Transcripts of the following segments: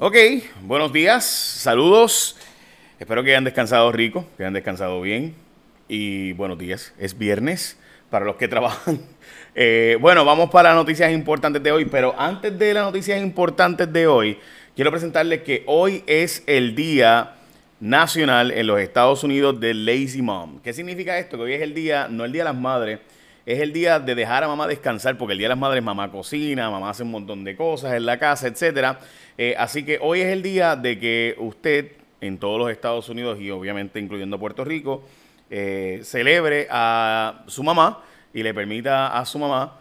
Ok, buenos días, saludos. Espero que hayan descansado rico, que hayan descansado bien. Y buenos días, es viernes para los que trabajan. Eh, bueno, vamos para las noticias importantes de hoy, pero antes de las noticias importantes de hoy, quiero presentarles que hoy es el día nacional en los Estados Unidos de Lazy Mom. ¿Qué significa esto? Que hoy es el día, no el día de las madres, es el día de dejar a mamá descansar, porque el día de las madres mamá cocina, mamá hace un montón de cosas en la casa, etcétera. Eh, así que hoy es el día de que usted en todos los Estados Unidos y obviamente incluyendo Puerto Rico eh, celebre a su mamá y le permita a su mamá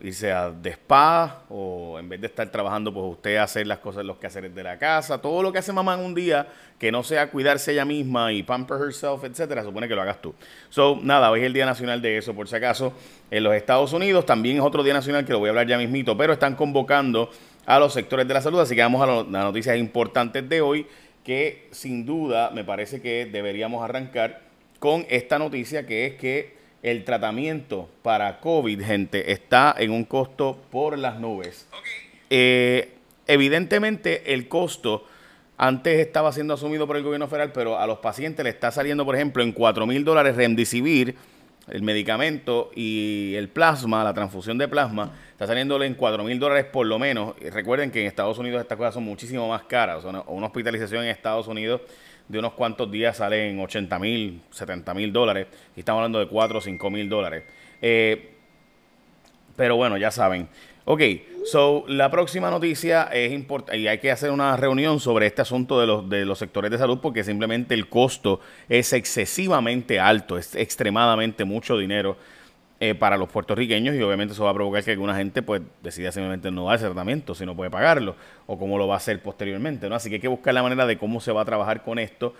irse a de spa o en vez de estar trabajando, pues usted hacer las cosas, los quehaceres de la casa, todo lo que hace mamá en un día, que no sea cuidarse ella misma y pamper herself, etcétera, supone que lo hagas tú. So, nada, hoy es el Día Nacional de eso, por si acaso. En los Estados Unidos también es otro Día Nacional que lo voy a hablar ya mismito, pero están convocando a los sectores de la salud, así que vamos a las noticias importantes de hoy, que sin duda me parece que deberíamos arrancar con esta noticia, que es que el tratamiento para COVID, gente, está en un costo por las nubes. Eh, evidentemente, el costo antes estaba siendo asumido por el gobierno federal, pero a los pacientes le está saliendo, por ejemplo, en 4 mil dólares Remdesivir, el medicamento y el plasma, la transfusión de plasma, está saliéndole en 4 mil dólares por lo menos. Y recuerden que en Estados Unidos estas cosas son muchísimo más caras. O una hospitalización en Estados Unidos de unos cuantos días sale en 80 mil, 70 mil dólares. Y estamos hablando de 4 o 5 mil dólares. Eh, pero bueno, ya saben. Ok, so la próxima noticia es importante y hay que hacer una reunión sobre este asunto de los, de los sectores de salud porque simplemente el costo es excesivamente alto, es extremadamente mucho dinero eh, para los puertorriqueños y obviamente eso va a provocar que alguna gente pues decida simplemente no dar ese tratamiento si no puede pagarlo o cómo lo va a hacer posteriormente, ¿no? Así que hay que buscar la manera de cómo se va a trabajar con esto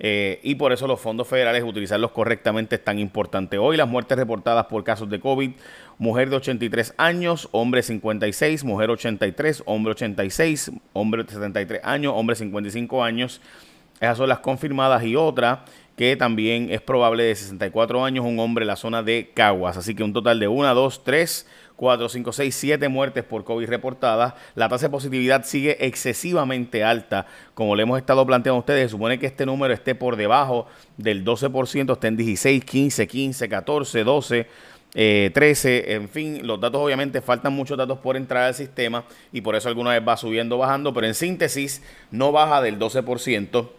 eh, y por eso los fondos federales, utilizarlos correctamente es tan importante. Hoy las muertes reportadas por casos de COVID, mujer de 83 años, hombre 56, mujer 83, hombre 86, hombre 73 años, hombre 55 años. Esas son las confirmadas y otra que también es probable de 64 años, un hombre en la zona de Caguas. Así que un total de 1, 2, 3, 4, 5, 6, 7 muertes por COVID reportadas. La tasa de positividad sigue excesivamente alta. Como le hemos estado planteando a ustedes, se supone que este número esté por debajo del 12%, esté en 16, 15, 15, 14, 12. 13, en fin, los datos obviamente faltan muchos datos por entrar al sistema y por eso alguna vez va subiendo, bajando, pero en síntesis no baja del 12%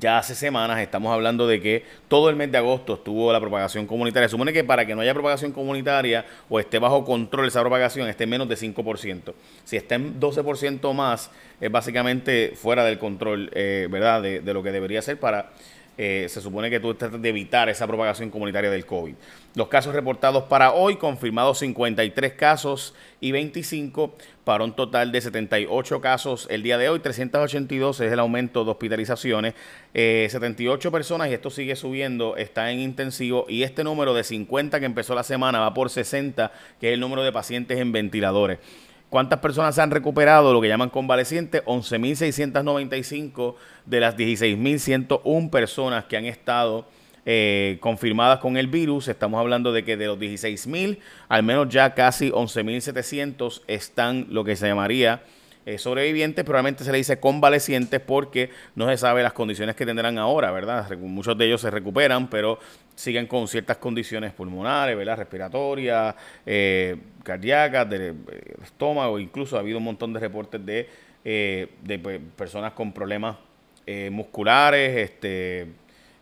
ya hace semanas estamos hablando de que todo el mes de agosto estuvo la propagación comunitaria. Supone que para que no haya propagación comunitaria o esté bajo control esa propagación, esté menos de 5%. Si está en 12% más, es básicamente fuera del control, eh, ¿verdad?, de lo que debería ser para eh, se supone que tú tratas de evitar esa propagación comunitaria del COVID. Los casos reportados para hoy, confirmados 53 casos y 25 para un total de 78 casos el día de hoy. 382 es el aumento de hospitalizaciones. 78 eh, personas, y esto sigue subiendo, está en intensivo. Y este número de 50 que empezó la semana va por 60, que es el número de pacientes en ventiladores. ¿Cuántas personas se han recuperado? Lo que llaman convalecientes, 11.695 de las 16.101 personas que han estado eh, confirmadas con el virus. Estamos hablando de que de los 16.000, al menos ya casi 11.700 están lo que se llamaría eh, sobrevivientes, probablemente se le dice convalecientes porque no se sabe las condiciones que tendrán ahora, ¿verdad? Muchos de ellos se recuperan, pero siguen con ciertas condiciones pulmonares, ¿verdad? Respiratorias, eh, cardíacas, del estómago, incluso ha habido un montón de reportes de, eh, de pues, personas con problemas musculares, este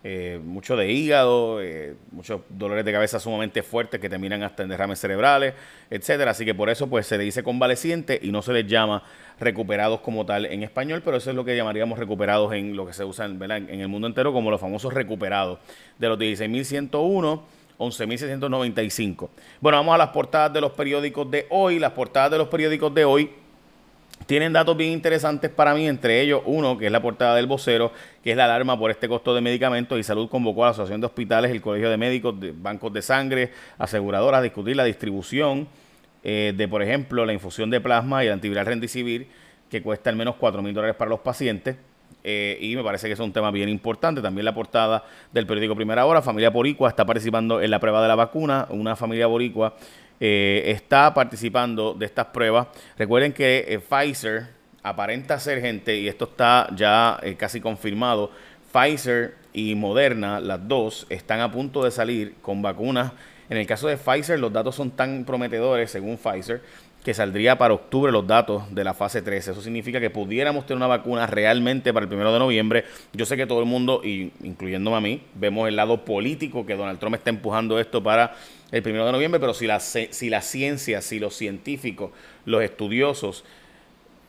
eh, mucho de hígado, eh, muchos dolores de cabeza sumamente fuertes que terminan hasta en derrames cerebrales, etcétera. Así que por eso pues se le dice convaleciente y no se les llama recuperados como tal en español, pero eso es lo que llamaríamos recuperados en lo que se usa en, el mundo entero como los famosos recuperados de los 16.101. 11.695. Bueno, vamos a las portadas de los periódicos de hoy. Las portadas de los periódicos de hoy tienen datos bien interesantes para mí, entre ellos uno, que es la portada del vocero, que es la alarma por este costo de medicamentos y salud convocó a la Asociación de Hospitales, el Colegio de Médicos, de bancos de sangre, aseguradoras a discutir la distribución eh, de, por ejemplo, la infusión de plasma y el antiviral rendicivir, que cuesta al menos 4 mil dólares para los pacientes. Eh, y me parece que es un tema bien importante. También la portada del periódico Primera Hora, familia boricua está participando en la prueba de la vacuna. Una familia boricua eh, está participando de estas pruebas. Recuerden que eh, Pfizer aparenta ser gente, y esto está ya eh, casi confirmado, Pfizer y Moderna, las dos, están a punto de salir con vacunas. En el caso de Pfizer, los datos son tan prometedores, según Pfizer, que saldría para octubre los datos de la fase 3. Eso significa que pudiéramos tener una vacuna realmente para el primero de noviembre. Yo sé que todo el mundo, incluyéndome a mí, vemos el lado político que Donald Trump está empujando esto para el primero de noviembre, pero si la, si la ciencia, si los científicos, los estudiosos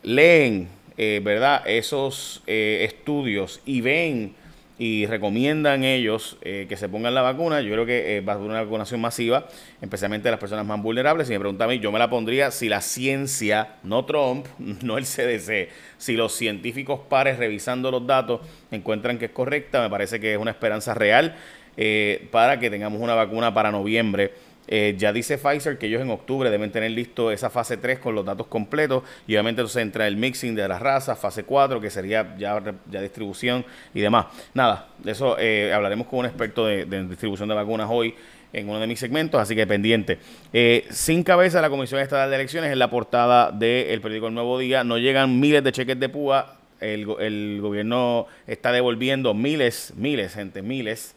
leen, eh, ¿verdad?, esos eh, estudios y ven y recomiendan ellos eh, que se pongan la vacuna, yo creo que eh, va a haber una vacunación masiva, especialmente de las personas más vulnerables. Si me preguntan a mí, yo me la pondría si la ciencia, no Trump, no el CDC, si los científicos pares revisando los datos encuentran que es correcta, me parece que es una esperanza real eh, para que tengamos una vacuna para noviembre eh, ya dice Pfizer que ellos en octubre deben tener listo esa fase 3 con los datos completos y obviamente entonces entra el mixing de las razas, fase 4 que sería ya, ya distribución y demás. Nada, de eso eh, hablaremos con un experto de, distribución de vacunas hoy en uno de mis segmentos, así que pendiente. Eh, sin cabeza la Comisión Estatal de Elecciones en la portada del periódico El Nuevo Día. No llegan miles de cheques de púa. El, el gobierno está devolviendo miles, miles, gente, miles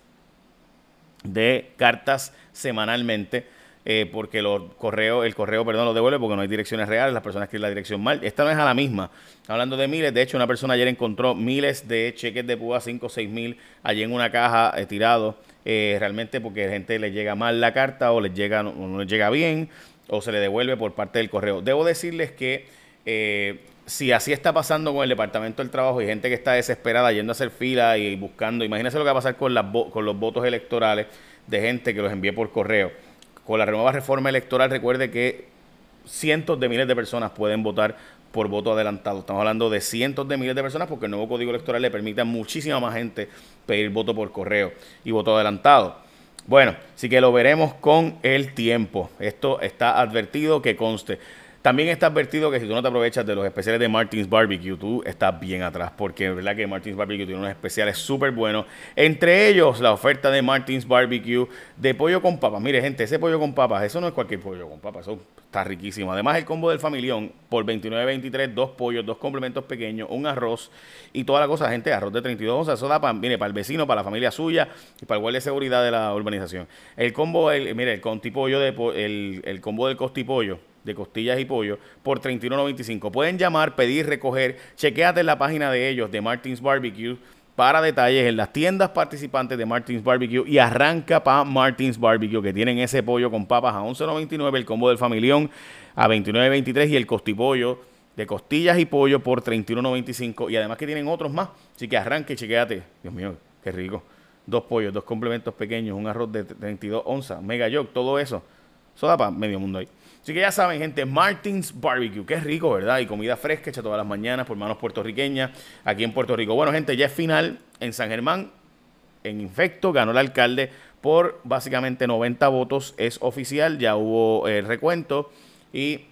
de cartas semanalmente. Eh, porque los correo, el correo, perdón, lo devuelve porque no hay direcciones reales, las personas quieren la dirección mal. Esta no es a la misma. Hablando de miles, de hecho, una persona ayer encontró miles de cheques de púa, 5 o 6 mil, allí en una caja eh, tirado, eh, realmente porque la gente le llega mal la carta o les llega, no, les llega bien o se le devuelve por parte del correo. Debo decirles que si así está pasando con el Departamento del Trabajo y gente que está desesperada yendo a hacer fila y buscando, imagínense lo que va a pasar con, con los votos electorales de gente que los envíe por correo. Con la nueva reforma electoral, recuerde que cientos de miles de personas pueden votar por voto adelantado. Estamos hablando de cientos de miles de personas porque el nuevo código electoral le permite a muchísima más gente pedir voto por correo y voto adelantado. Bueno, sí que lo veremos con el tiempo. Esto está advertido que conste. También está advertido que si tú no te aprovechas de los especiales de Martins Barbecue, tú estás bien atrás, porque es verdad que Martins Barbecue tiene unos especiales súper buenos. Entre ellos, la oferta de Martins Barbecue de pollo con papas. Mire, gente, ese pollo con papas, eso no es cualquier pollo con papas, eso está riquísimo. Además, el combo del familión por 29.23, dos pollos, dos complementos pequeños, un arroz y toda la cosa, gente, arroz de 32 onzas. Eso da para, mire, para el vecino, para la familia suya y para el guardia de seguridad de la urbanización. El combo, el, mire, el contipollo de, el, el combo del costipollo de costillas y pollo por 31.95. Pueden llamar, pedir, recoger. Chequéate en la página de ellos, de Martins Barbecue, para detalles en las tiendas participantes de Martins Barbecue y arranca para Martins Barbecue, que tienen ese pollo con papas a 11.99, el combo del familión a 29.23 y el costipollo de costillas y pollo por 31.95 y además que tienen otros más. Así que arranque y chequéate. Dios mío, qué rico. Dos pollos, dos complementos pequeños, un arroz de 32 onzas, mega yog, todo eso. Eso da para medio mundo ahí. Así que ya saben, gente, Martins Barbecue, qué rico, ¿verdad? Y comida fresca hecha todas las mañanas por manos puertorriqueñas aquí en Puerto Rico. Bueno, gente, ya es final en San Germán. En efecto, ganó el alcalde por básicamente 90 votos. Es oficial, ya hubo el recuento y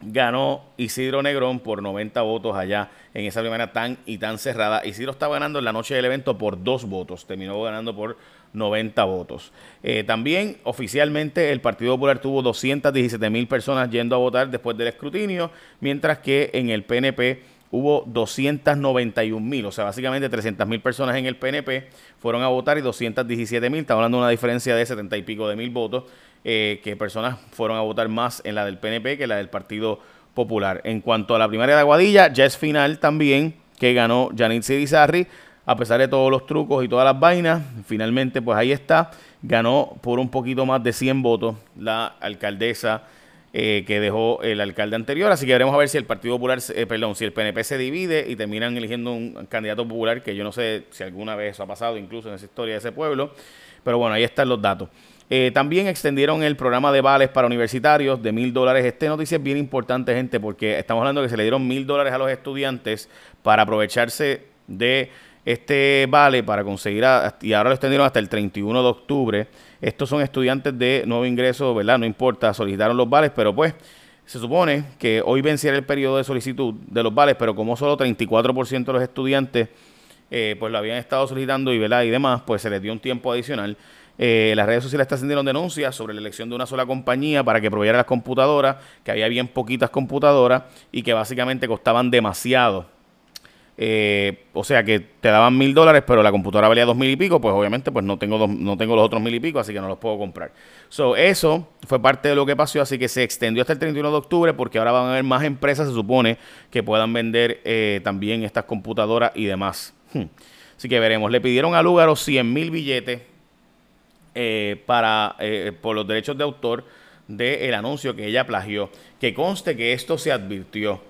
ganó Isidro Negrón por 90 votos allá en esa primera tan y tan cerrada. Isidro estaba ganando en la noche del evento por dos votos, terminó ganando por 90 votos. Eh, también oficialmente el Partido Popular tuvo 217 mil personas yendo a votar después del escrutinio, mientras que en el PNP hubo 291 mil, o sea, básicamente 300 mil personas en el PNP fueron a votar y 217 mil, estamos hablando de una diferencia de 70 y pico de mil votos, eh, que personas fueron a votar más en la del PNP que la del Partido Popular. En cuanto a la primaria de Aguadilla, ya es final también, que ganó Janine Sirizarri, a pesar de todos los trucos y todas las vainas, finalmente pues ahí está, ganó por un poquito más de 100 votos la alcaldesa eh, que dejó el alcalde anterior, así que veremos a ver si el Partido Popular, eh, perdón, si el PNP se divide y terminan eligiendo un candidato popular, que yo no sé si alguna vez eso ha pasado incluso en esa historia de ese pueblo, pero bueno, ahí están los datos. Eh, también extendieron el programa de vales para universitarios de mil dólares. Esta noticia es bien importante, gente, porque estamos hablando de que se le dieron mil dólares a los estudiantes para aprovecharse de este vale para conseguir, y ahora lo extendieron hasta el 31 de octubre. Estos son estudiantes de nuevo ingreso, ¿verdad? No importa, solicitaron los vales, pero pues se supone que hoy venciera el periodo de solicitud de los vales, pero como solo 34% de los estudiantes eh, pues lo habían estado solicitando y, ¿verdad? y demás, pues se les dio un tiempo adicional. Eh, las redes sociales haciendo denuncias sobre la elección de una sola compañía para que proveyera las computadoras, que había bien poquitas computadoras y que básicamente costaban demasiado. Eh, o sea que te daban mil dólares, pero la computadora valía dos mil y pico, pues obviamente pues no tengo, no tengo los otros mil y pico, así que no los puedo comprar. So, eso fue parte de lo que pasó, así que se extendió hasta el 31 de octubre porque ahora van a haber más empresas, se supone, que puedan vender eh, también estas computadoras y demás. Hmm. Así que veremos. Le pidieron a Lugaro 100 mil billetes eh, para, eh, por los derechos de autor del anuncio que ella plagió. Que conste que esto se advirtió.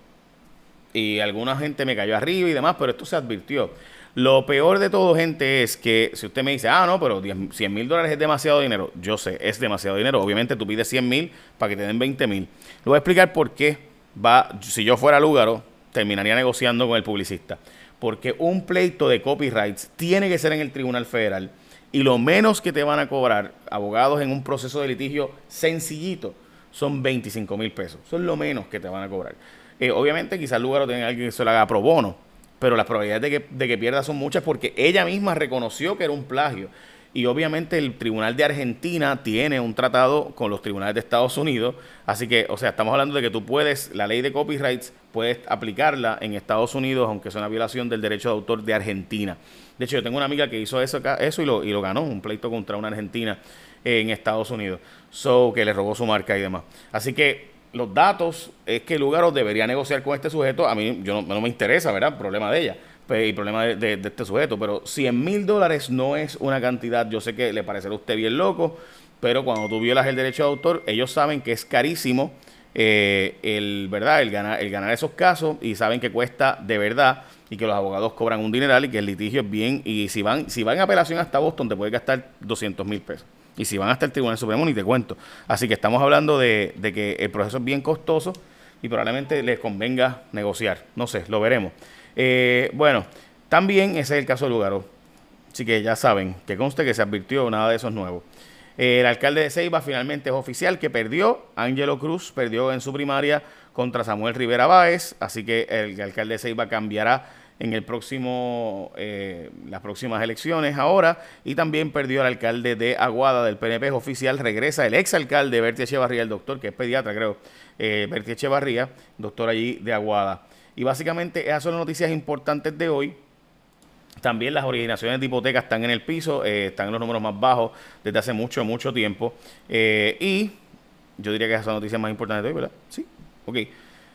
Y alguna gente me cayó arriba y demás, pero esto se advirtió. Lo peor de todo, gente, es que si usted me dice, ah, no, pero 100 mil dólares es demasiado dinero. Yo sé, es demasiado dinero. Obviamente tú pides 100 mil para que te den 20 mil. Le voy a explicar por qué va, si yo fuera Lugaro, terminaría negociando con el publicista porque un pleito de copyrights tiene que ser en el Tribunal Federal y lo menos que te van a cobrar abogados en un proceso de litigio sencillito son 25 mil pesos. Son lo menos que te van a cobrar. Eh, obviamente quizás el lugar lo tenga alguien que se lo haga pro bono, pero las probabilidades de que, de que pierda son muchas porque ella misma reconoció que era un plagio. Y obviamente el Tribunal de Argentina tiene un tratado con los tribunales de Estados Unidos. Así que, o sea, estamos hablando de que tú puedes, la ley de copyrights, puedes aplicarla en Estados Unidos, aunque sea una violación del derecho de autor de Argentina. De hecho, yo tengo una amiga que hizo eso, eso y, lo, y lo ganó, un pleito contra una argentina en Estados Unidos. So, que le robó su marca y demás. Así que los datos es que Lugaro debería negociar con este sujeto. A mí yo no, me interesa, ¿verdad? Problema de ella y problema de, este sujeto. Pero 100 mil dólares no es una cantidad, yo sé que le parecerá a usted bien loco, pero cuando tú violas el derecho de autor, ellos saben que es carísimo eh, el, ¿verdad? El, ganar, el ganar esos casos y saben que cuesta de verdad y que los abogados cobran un dineral y que el litigio es bien. Y si van, si van en apelación hasta Boston, te puede gastar 200 mil pesos. Y si van hasta el Tribunal Supremo, ni te cuento. Así que estamos hablando de, que el proceso es bien costoso y probablemente les convenga negociar. No sé, lo veremos. Eh, bueno, también ese es el caso de Lugaro. Así que ya saben, que conste que se advirtió, nada de eso es nuevo. el alcalde de Ceiba finalmente es oficial que perdió. Ángelo Cruz perdió en su primaria contra Samuel Rivera Báez. Así que el, alcalde de Ceiba cambiará en el próximo, eh, las próximas elecciones ahora. Y también perdió el alcalde de Aguada del PNP oficial. Regresa el exalcalde Bertie Echevarría, el doctor, que es pediatra, creo. Eh, Bertie Echevarría, doctor allí de Aguada. Y básicamente esas son las noticias importantes de hoy. También las originaciones de hipotecas están en el piso, eh, están en los números más bajos desde hace mucho, mucho tiempo. Eh, y yo diría que esas son las noticias más importantes de hoy, ¿verdad? Sí. Ok.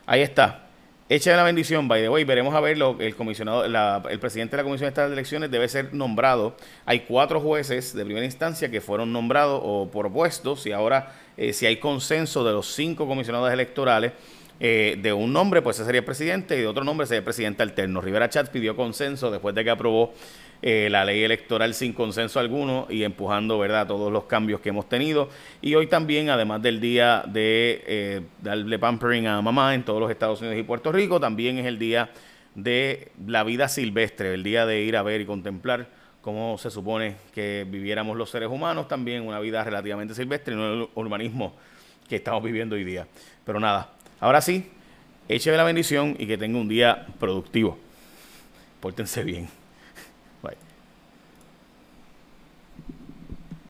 Ahí está. Echa la bendición, by the way, veremos a ver lo, el comisionado, el presidente de la Comisión de Elecciones debe ser nombrado. Hay cuatro jueces de primera instancia que fueron nombrados o propuestos y ahora eh, si hay consenso de los cinco comisionados electorales, eh, de un nombre, pues ese sería el presidente, y de otro nombre sería el presidente alterno. Rivera Chatz pidió consenso después de que aprobó eh, la ley electoral sin consenso alguno y empujando verdad todos los cambios que hemos tenido. Y hoy también, además del día de eh, darle pampering a mamá en todos los Estados Unidos y Puerto Rico, también es el día de la vida silvestre, el día de ir a ver y contemplar cómo se supone que viviéramos los seres humanos, también una vida relativamente silvestre no el urbanismo que estamos viviendo hoy día. Pero nada, Ahora sí, écheme la bendición y que tenga un día productivo. Pórtense bien.